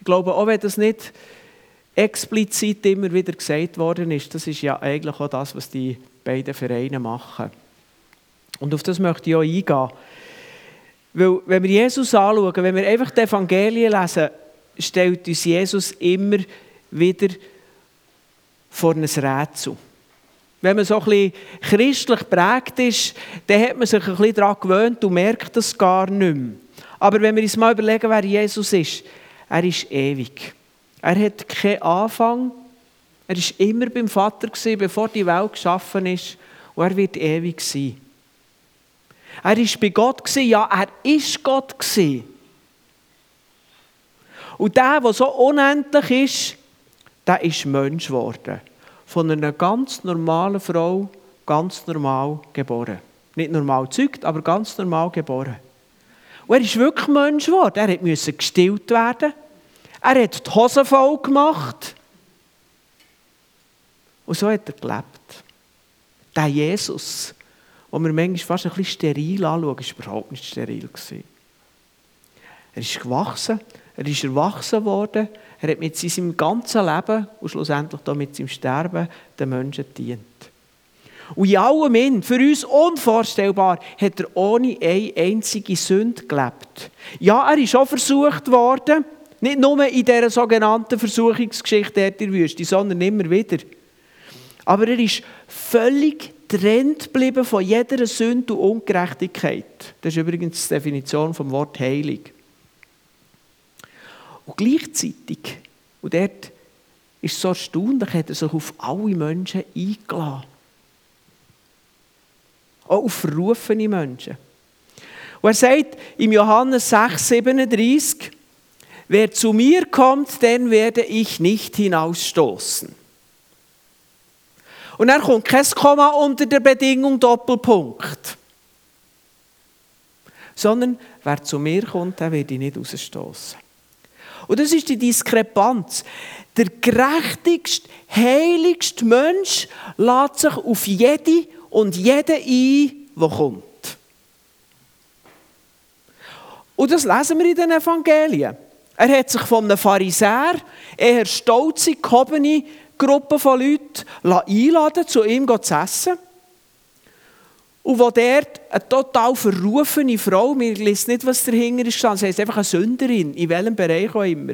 Ich glaube, auch wenn das nicht explizit immer wieder gesagt worden ist, das ist ja eigentlich auch das, was die beiden Vereine machen. Und auf das möchte ich auch eingehen. Weil, wenn wir Jesus anschauen, wenn wir einfach die Evangelien lesen, stellt uns Jesus immer wieder vor ein Rätsel. Wenn man so ein bisschen christlich prägt ist, dann hat man sich ein bisschen daran gewöhnt und merkt das gar nicht mehr. Aber wenn wir uns mal überlegen, wer Jesus ist, er ist ewig. Er hat keinen Anfang. Er war immer beim Vater, bevor die Welt geschaffen ist. Und er wird ewig sein. Er war bei Gott, ja, er ist Gott. Und der, der so unendlich ist, der ist Mensch geworden. Von einer ganz normalen Frau, ganz normal geboren. Nicht normal gezeugt, aber ganz normal geboren. Und er ist wirklich Mensch geworden. Er musste gestillt werden. Er hat die Hosen voll gemacht. Und so hat er gelebt. Der Jesus, den wir manchmal fast ein bisschen steril anschauen, war überhaupt nicht steril. Er ist gewachsen, er ist erwachsen worden, er hat mit seinem ganzen Leben und schlussendlich auch mit seinem Sterben den Menschen dient. Und in allem in, für uns unvorstellbar, hat er ohne eine einzige Sünde gelebt. Ja, er ist auch versucht worden, nicht nur in dieser sogenannten Versuchungsgeschichte der Wüste, sondern immer wieder. Aber er ist völlig getrennt geblieben von jeder Sünde und Ungerechtigkeit. Das ist übrigens die Definition vom Wort heilig. Und gleichzeitig, und dort ist es so erstaunlich, hat er sich auf alle Menschen eingeladen. Auch auf verrufene Menschen. Und er sagt im Johannes 6, 37, wer zu mir kommt, den werde ich nicht hinausstoßen. Und dann kommt kein Komma unter der Bedingung Doppelpunkt. Sondern wer zu mir kommt, den werde ich nicht rausstoßen. Und das ist die Diskrepanz. Der gerechtigste, heiligste Mensch lädt sich auf jede und jeden ein, der kommt. Und das lesen wir in den Evangelien. Er hat sich von einem Pharisäer, eher stolze, gehobene Gruppe von Leuten einladen, zu ihm zu essen. Und wo dort eine total verrufene Frau, wir lesen nicht, was dahinter ist, sie heißt einfach eine Sünderin, in welchem Bereich auch immer.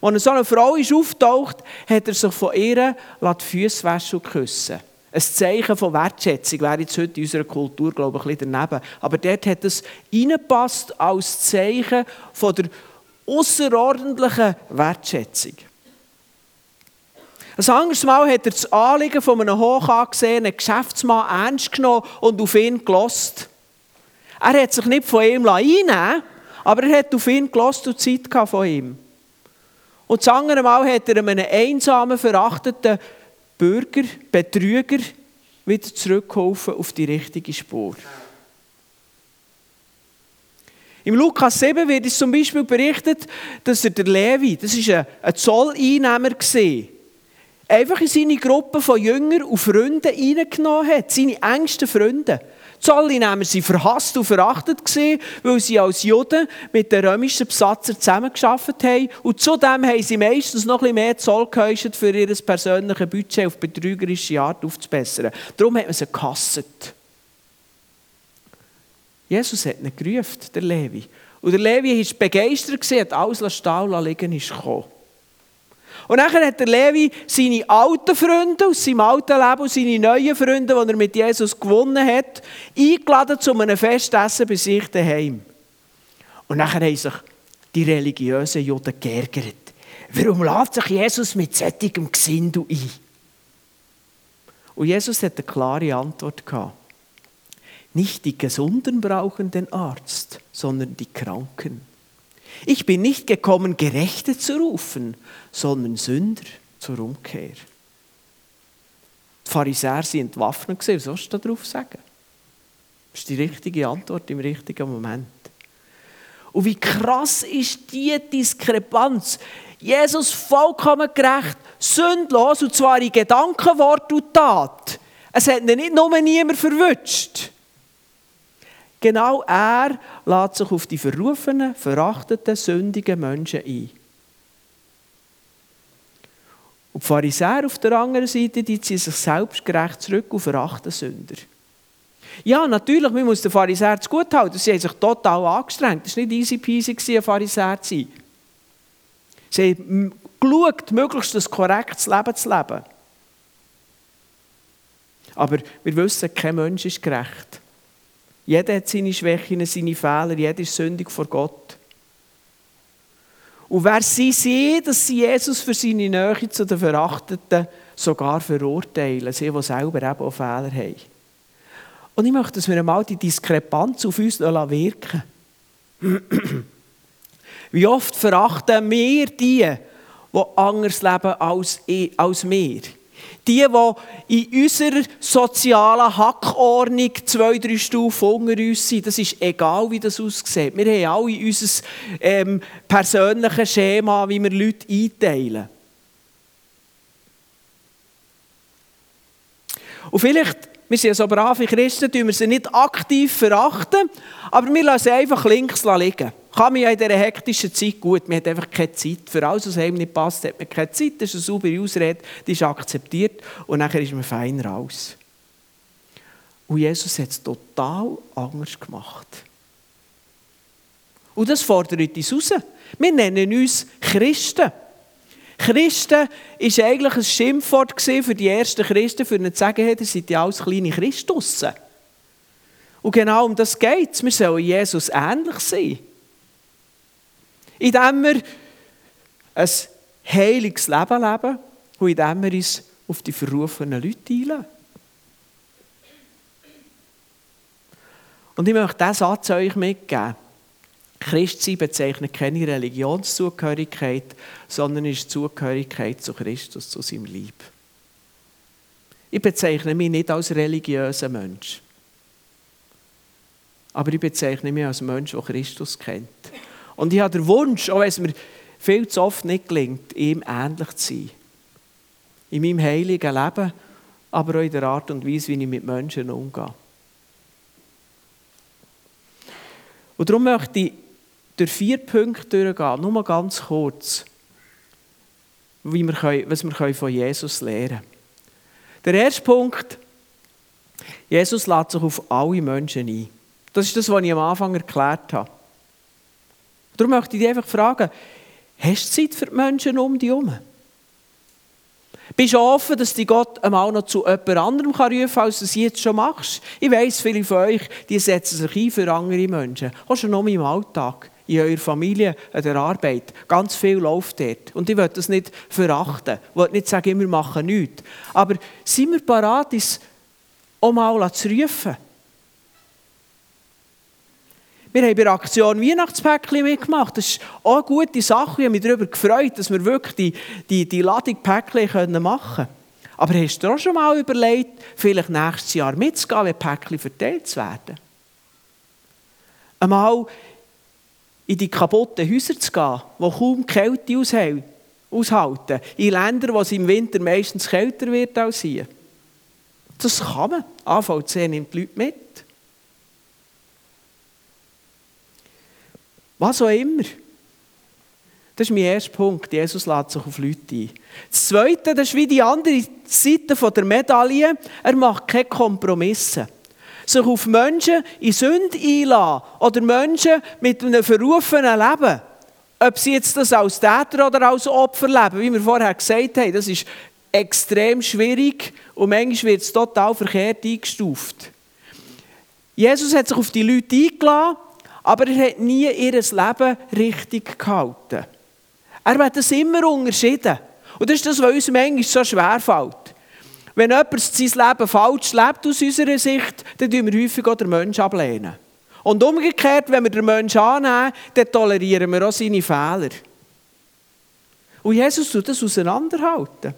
Als so eine Frau ist auftaucht, hat er sich von ihr die Füße waschen und küssen. Ein Zeichen von Wertschätzung wäre jetzt heute in unserer Kultur, glaube ich, ein bisschen daneben. Aber dort hat es reingepasst als Zeichen von der außerordentlichen Wertschätzung. Ein anderes Mal hat er das Anliegen von einem hoch angesehenen Geschäftsmann ernst genommen und auf ihn gelost. Er hat sich nicht von ihm einnehmen aber er hat auf ihn gelost und Zeit von ihm. Und das andere Mal hat er einem einsamen, verachteten Bürger, Betrüger, wieder zurückgeholfen auf die richtige Spur. Im Lukas 7 wird es zum Beispiel berichtet, dass er der Levi, das war ein Zolleinnehmer, einfach in seine Gruppe von Jüngern und Freunden reingenommen hat, seine engsten Freunde. Die Zolleinnehmer waren verhasst und verachtet, weil sie als Juden mit den römischen Besatzern zusammengearbeitet haben. Und zudem haben sie meistens noch ein mehr Zoll gehäuscht, für ihr persönliches Budget auf betrügerische Art aufzubessern. Darum hat man sie gehasst. Jesus hat ihn gerufen, der Levi. Und der Levi war begeistert, hat alles stehen liegen, ist gekommen. Und dann hat der Levi seine alten Freunde aus seinem alten Leben und seine neuen Freunde, die er mit Jesus gewonnen hat, eingeladen zu einem Festessen bei sich daheim. Und dann haben sich die religiösen Juden geärgert. Warum lädt sich Jesus mit sättigem Gesindel ein? Und Jesus hat eine klare Antwort gehabt. Nicht die Gesunden brauchen den Arzt, sondern die Kranken. Ich bin nicht gekommen, Gerechte zu rufen, sondern Sünder zur Umkehr. Die Pharisäer sind entwaffnet Was sollst du darauf sagen? Das ist die richtige Antwort im richtigen Moment. Und wie krass ist die Diskrepanz? Jesus vollkommen gerecht, sündlos, und zwar in Gedanken, Wort und Tat. Es hat ihn nicht nur niemand verwünscht. Genau er lädt sich auf die verrufenen, verachteten, sündigen Menschen ein. Und die Pharisäer auf der anderen Seite, die ziehen sich selbstgerecht zurück und verachten Sünder. Ja, natürlich, man muss den Pharisäer zu gut halten. Sie haben sich total angestrengt. Es war nicht easy peasy, ein Pharisäer zu sein. Sie haben geschaut, möglichst ein korrektes Leben zu leben. Aber wir wissen, kein Mensch ist gerecht. Jeder hat seine Schwächen, seine Fehler, jeder ist sündig vor Gott. Und wer sie sehen, dass sie Jesus für seine Nähe zu den Verachteten sogar verurteilen, sie, die selber eben auch Fehler haben. Und ich möchte, dass wir einmal die Diskrepanz auf uns wirken Wie oft verachten wir die, die anders leben als, als wir? Die, die in unserer sozialen Hackordnung zwei, drei Stufen unter uns sind, das ist egal, wie das aussieht. Wir haben alle unser ähm, persönliches Schema, wie wir Leute einteilen. Und vielleicht wir sind so brave Christen, tun wir sie nicht aktiv verachten, aber wir lassen sie einfach links liegen. Kann man ja in dieser hektischen Zeit gut, man hat einfach keine Zeit. Für alles, was einem nicht passt, hat man keine Zeit. Das ist eine saubere Ausrede, die ist akzeptiert und nachher ist man fein raus. Und Jesus hat es total anders gemacht. Und das fordert uns raus. Wir nennen uns Christen. Christen war eigentlich ein Schimpfwort für die ersten Christen, für ihnen zu sagen, hey, ihr seid ja alles kleine Christussen. Und genau um das geht es. Wir sollen Jesus ähnlich sein. Indem wir ein heiliges Leben leben und indem wir uns auf die verrufenen Leute einladen. Und ich möchte diesen Satz euch mitgeben. Christsein bezeichnet keine Religionszugehörigkeit, sondern ist Zugehörigkeit zu Christus, zu seinem Lieb. Ich bezeichne mich nicht als religiöser Mensch. Aber ich bezeichne mich als Mensch, der Christus kennt. Und ich habe den Wunsch, auch wenn es mir viel zu oft nicht gelingt, ihm ähnlich zu sein. In meinem heiligen Leben, aber auch in der Art und Weise, wie ich mit Menschen umgehe. Und darum möchte ich durch vier Punkte durchgehen, nur mal ganz kurz, wie wir können, was wir von Jesus lernen können. Der erste Punkt, Jesus lädt sich auf alle Menschen ein. Das ist das, was ich am Anfang erklärt habe. Darum möchte ich dich einfach fragen, hast du Zeit für die Menschen um dich herum? Bist du offen, dass dich Gott einmal noch zu jemand anderem rufen kann, als du es jetzt schon machst? Ich weiss, viele von euch die setzen sich ein für andere Menschen. Auch schon noch im Alltag in eurer Familie, an der Arbeit. Ganz viel läuft dort. Und ich will das nicht verachten. Ich will nicht sagen, wir machen nichts. Aber sind wir bereit, uns auch mal zu rufen? Wir haben bei der Aktion Weihnachtspäckchen mitgemacht. Das ist auch eine gute Sache. Ich habe mich darüber gefreut, dass wir wirklich die, die, die Ladung Päckchen machen können. Aber hast du auch schon mal überlegt, vielleicht nächstes Jahr mitzugehen, wenn Päckchen verteilt werden? Einmal in die kaputten Häuser zu gehen, die kaum Kälte aushalten. In Ländern, wo es im Winter meistens kälter wird als hier. Das kann man. AVC nimmt die Leute mit. Was auch immer. Das ist mein erster Punkt. Jesus lädt sich auf Leute ein. Das Zweite, das ist wie die andere Seite der Medaille. Er macht keine Kompromisse sich auf Menschen in Sünde einlassen oder Menschen mit einem verrufenen Leben, ob sie jetzt das als Täter oder als Opfer leben, wie wir vorher gesagt haben, das ist extrem schwierig und manchmal wird es total verkehrt eingestuft. Jesus hat sich auf die Leute eingeladen, aber er hat nie ihr Leben richtig gehalten. Er hat das immer unterschieden. Und das ist das, was uns manchmal so schwer fällt. Wenn jemand sein Leben falsch lebt aus unserer Sicht, dann tun wir häufig auch den Menschen ablehnen. Und umgekehrt, wenn wir den Menschen annehmen, dann tolerieren wir auch seine Fehler. Und Jesus tut das auseinanderhalten.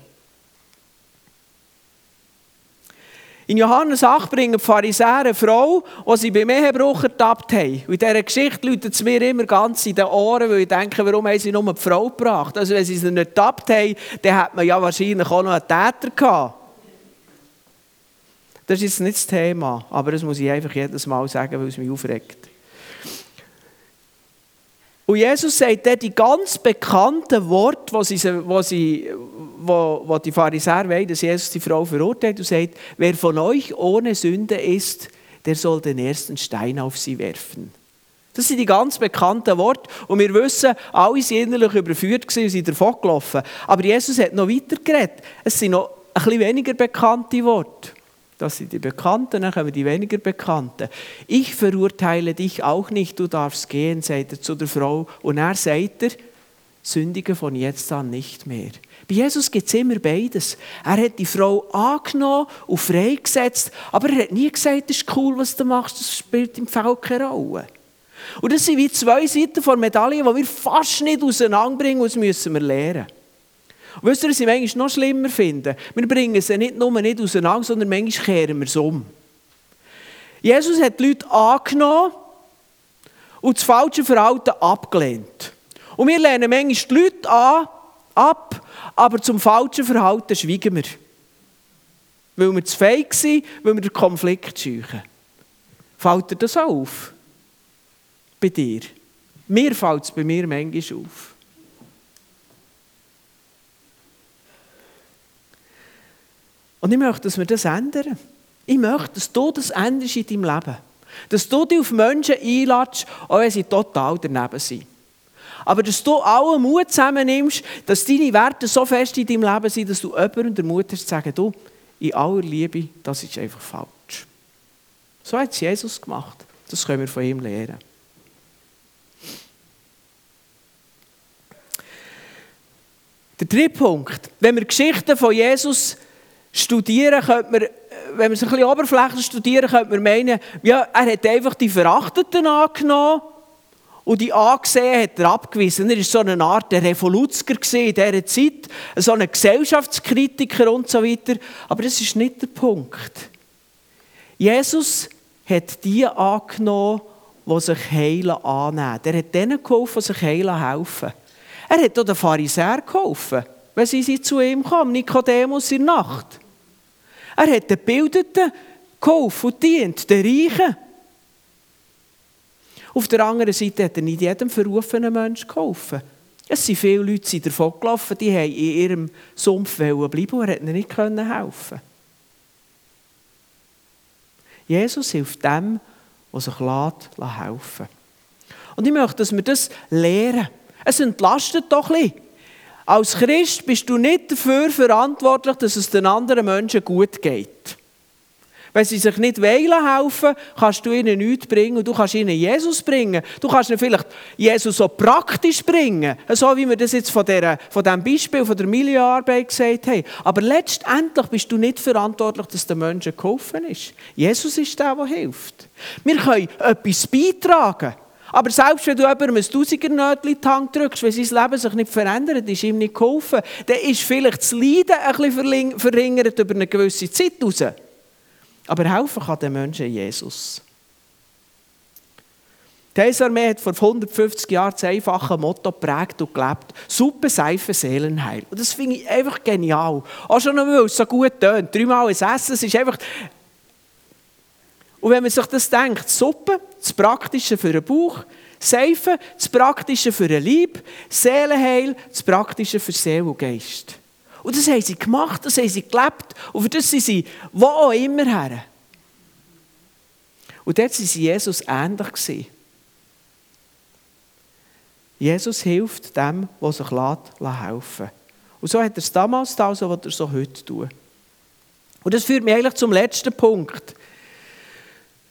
In Johannes 8 bringen die Pharisäer eine Frau, die sie beim Ehebruch ertappt haben. In dieser Geschichte läutet es mir immer ganz in den Ohren, weil ich denke, warum haben sie nur eine Frau gebracht? Also wenn sie sie nicht ertappt haben, dann hat man ja wahrscheinlich auch noch einen Täter gehabt. Das ist jetzt nicht das Thema, aber das muss ich einfach jedes Mal sagen, weil es mich aufregt. Und Jesus sagt dort die ganz bekannten Worte, wo sie, wo sie, wo, wo die Pharisäer wollen, dass Jesus die Frau verurteilt und sagt, wer von euch ohne Sünde ist, der soll den ersten Stein auf sie werfen. Das sind die ganz bekannten Worte. Und wir wissen, alle sind innerlich überführt und sind davon gelaufen. Aber Jesus hat noch weiter geredet. Es sind noch ein bisschen weniger bekannte Worte. Das sind die Bekannten, dann kommen die weniger Bekannten. Ich verurteile dich auch nicht, du darfst gehen, sagt er zu der Frau. Und er sagt er, sündige von jetzt an nicht mehr. Bei Jesus gibt es immer beides. Er hat die Frau angenommen und freigesetzt, aber er hat nie gesagt, das ist cool, was du machst, das spielt im Fall keine Rolle. Und das sind wie zwei Seiten der Medaille, die wir fast nicht auseinanderbringen, und das müssen wir lernen. Und wisst ihr, was ich manchmal noch schlimmer finde? Wir bringen sie nicht nur nicht auseinander, sondern manchmal kehren wir es um. Jesus hat die Leute angenommen und das falsche Verhalten abgelehnt. Und wir lehnen manchmal die Leute an, ab, aber zum falschen Verhalten schweigen wir. Weil wir zu feig sind, weil wir den Konflikt scheuchen. Fällt dir das auf? Bei dir? Mir fällt es bei mir manchmal auf. Und ich möchte, dass wir das ändern. Ich möchte, dass du das änderst in deinem Leben. Dass du dich auf Menschen einlädst, auch wenn sie total daneben sind. Aber dass du allen Mut zusammennimmst, dass deine Werte so fest in deinem Leben sind, dass du jemandem den Mut hast zu sagen, du, in aller Liebe, das ist einfach falsch. So hat es Jesus gemacht. Das können wir von ihm lernen. Der dritte Punkt. Wenn wir Geschichten von Jesus studieren, könnte man, wenn wir es ein bisschen oberflächlich studieren, könnte man meinen, ja, er hat einfach die Verachteten angenommen und die Angesehen hat er abgewiesen. Er war so eine Art Revoluzzer in dieser Zeit, so ein Gesellschaftskritiker und so weiter. Aber das ist nicht der Punkt. Jesus hat die angenommen, die sich heilen annehmen. Er hat denen geholfen, die sich heilen helfen. Er hat auch den Pharisäern geholfen, wenn sie zu ihm kamen, Nikodemus in der Nacht. Er hat den Bildeten geholfen und dient, den Reichen. Auf der anderen Seite hat er nicht jedem verrufenen Menschen geholfen. Es sind viele Leute die davon gelaufen, die haben in ihrem Sumpf bleiben und er hat ihnen nicht helfen Jesus hilft dem, der sich lässt, helfen Und ich möchte, dass wir das lernen. Es entlastet doch ein bisschen. Als Christ bist du nicht dafür verantwortlich, dass es den anderen Menschen gut geht. Wenn sie sich nicht wählen helfen, kannst du ihnen nichts bringen und du kannst ihnen Jesus bringen. Du kannst ihnen vielleicht Jesus so praktisch bringen, so wie wir das jetzt von, der, von diesem Beispiel von der Milienarbeit gesagt haben. Aber letztendlich bist du nicht verantwortlich, dass den Menschen geholfen ist. Jesus ist der, der hilft. Wir können etwas beitragen. Aber selbst wenn du jemandem ein Tausender-Nötchen in die Hand drückst, wenn sein Leben sich nicht verändert, ist ihm nicht geholfen, dann ist vielleicht das Leiden ein bisschen verringert über eine gewisse Zeit raus. Aber helfen kann den Menschen Jesus. Die Heilsarmee hat vor 150 Jahren das einfache Motto geprägt und gelebt. Suppe, Seife, Seelenheil. Und das finde ich einfach genial. Auch schon weil es so gut tönt. Dreimal ein Essen, es ist einfach und wenn man sich das denkt, Suppe, das Praktische für den Bauch, Seife, das Praktische für den Leib, Seelenheil, das Praktische für Seele und Geist. Und das haben sie gemacht, das haben sie gelebt und für das sind sie wo auch immer her. Und dort waren sie Jesus ähnlich. Jesus hilft dem, der sich helfen lässt. Und so hat er es damals getan, so wird er es heute tun. Und das führt mich eigentlich zum letzten Punkt.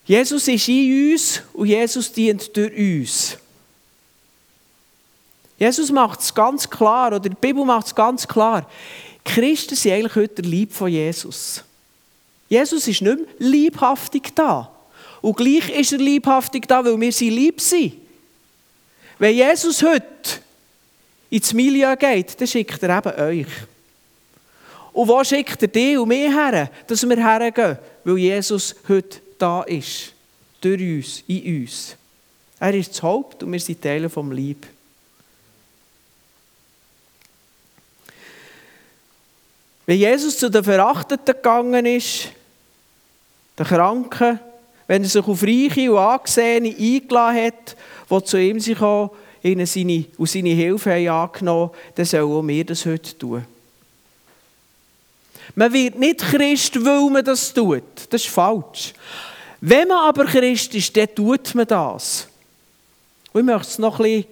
Jesus ist in uns und Jesus dient durch uns. Jesus macht es ganz klar, oder die Bibel macht es ganz klar. Christen sind eigentlich heute der Lieb von Jesus. Jesus ist nicht mehr liebhaftig da. Und gleich ist er liebhaftig da, weil wir sie lieb sind. Wenn Jesus heute ins Milieu geht, dann schickt er eben euch. Und wo schickt er dich und mich her, dass wir hergehen? Weil Jesus heute da ist. Durch uns, in uns. Er ist das Haupt und wir sind Teile vom Lieb. Wenn Jesus zu den Verachteten gegangen ist, den Kranken, wenn er sich auf Reiche und Angesehene eingeladen hat, die zu ihm sich ihnen seine, und seine Hilfe haben angenommen dann sollen auch wir das heute tun. Man wird nicht Christ, weil man das tut. Das ist falsch. Wenn man aber Christ ist, dann tut man das. Und ich möchte es noch bisschen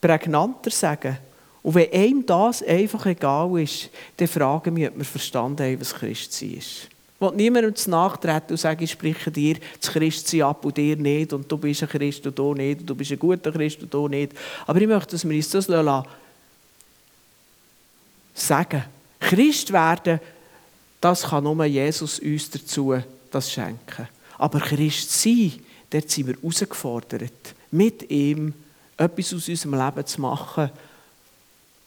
prägnanter sagen. Und wenn einem das einfach egal ist, dann fragen wir, ob wir verstanden haben, was Christsein ist. Ich will niemandem zu nachtreten und sagen, ich spreche dir das Christsein ab und dir nicht und du bist ein Christ und du nicht und du bist ein guter Christ und du nicht. Aber ich möchte, dass wir uns das sagen Christ werden, das kann nur Jesus uns dazu das schenken. Aber Christ sein, dort sind wir herausgefordert, mit ihm etwas aus unserem Leben zu machen,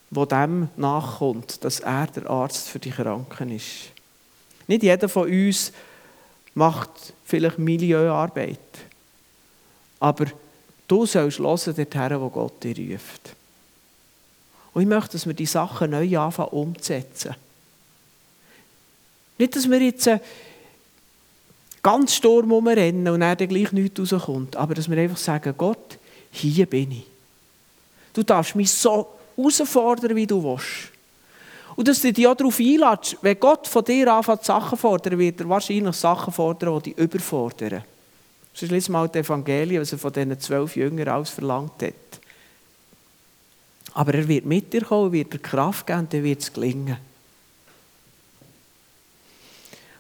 wo dem nachkommt, dass er der Arzt für die Kranken ist. Nicht jeder von uns macht vielleicht Milieuarbeit. Aber du sollst hören dorthin, wo Gott dir ruft. Und ich möchte, dass wir die Sachen neu anfangen umzusetzen. Nicht, dass wir jetzt äh, ganz Sturm rumrennen und dann gleich nichts rauskommt, aber dass wir einfach sagen, Gott, hier bin ich. Du darfst mich so herausfordern, wie du willst. Und dass du dich auch darauf einlässt, wenn Gott von dir anfängt, Sachen fordern, wird er wahrscheinlich Sachen fordern, die dich überfordern. Das ist mal das Evangelium, was er von diesen zwölf Jüngern alles verlangt hat. Aber er wird mit dir kommen, wird dir Kraft geben, dann wird es gelingen.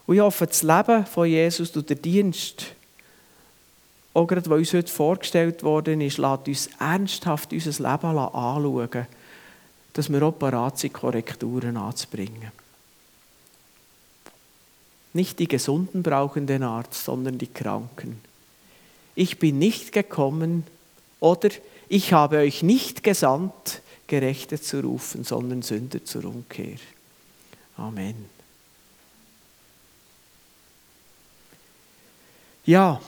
Und ich hoffe, das Leben von Jesus und der Dienst, auch gerade, was uns heute vorgestellt worden ist, lässt uns ernsthaft unser Leben anschauen dass wir auch bereit sind, Korrekturen anzubringen. Nicht die Gesunden brauchen den Arzt, sondern die Kranken. Ich bin nicht gekommen oder ich habe euch nicht gesandt, Gerechte zu rufen, sondern Sünder zur Umkehr. Amen. Ja,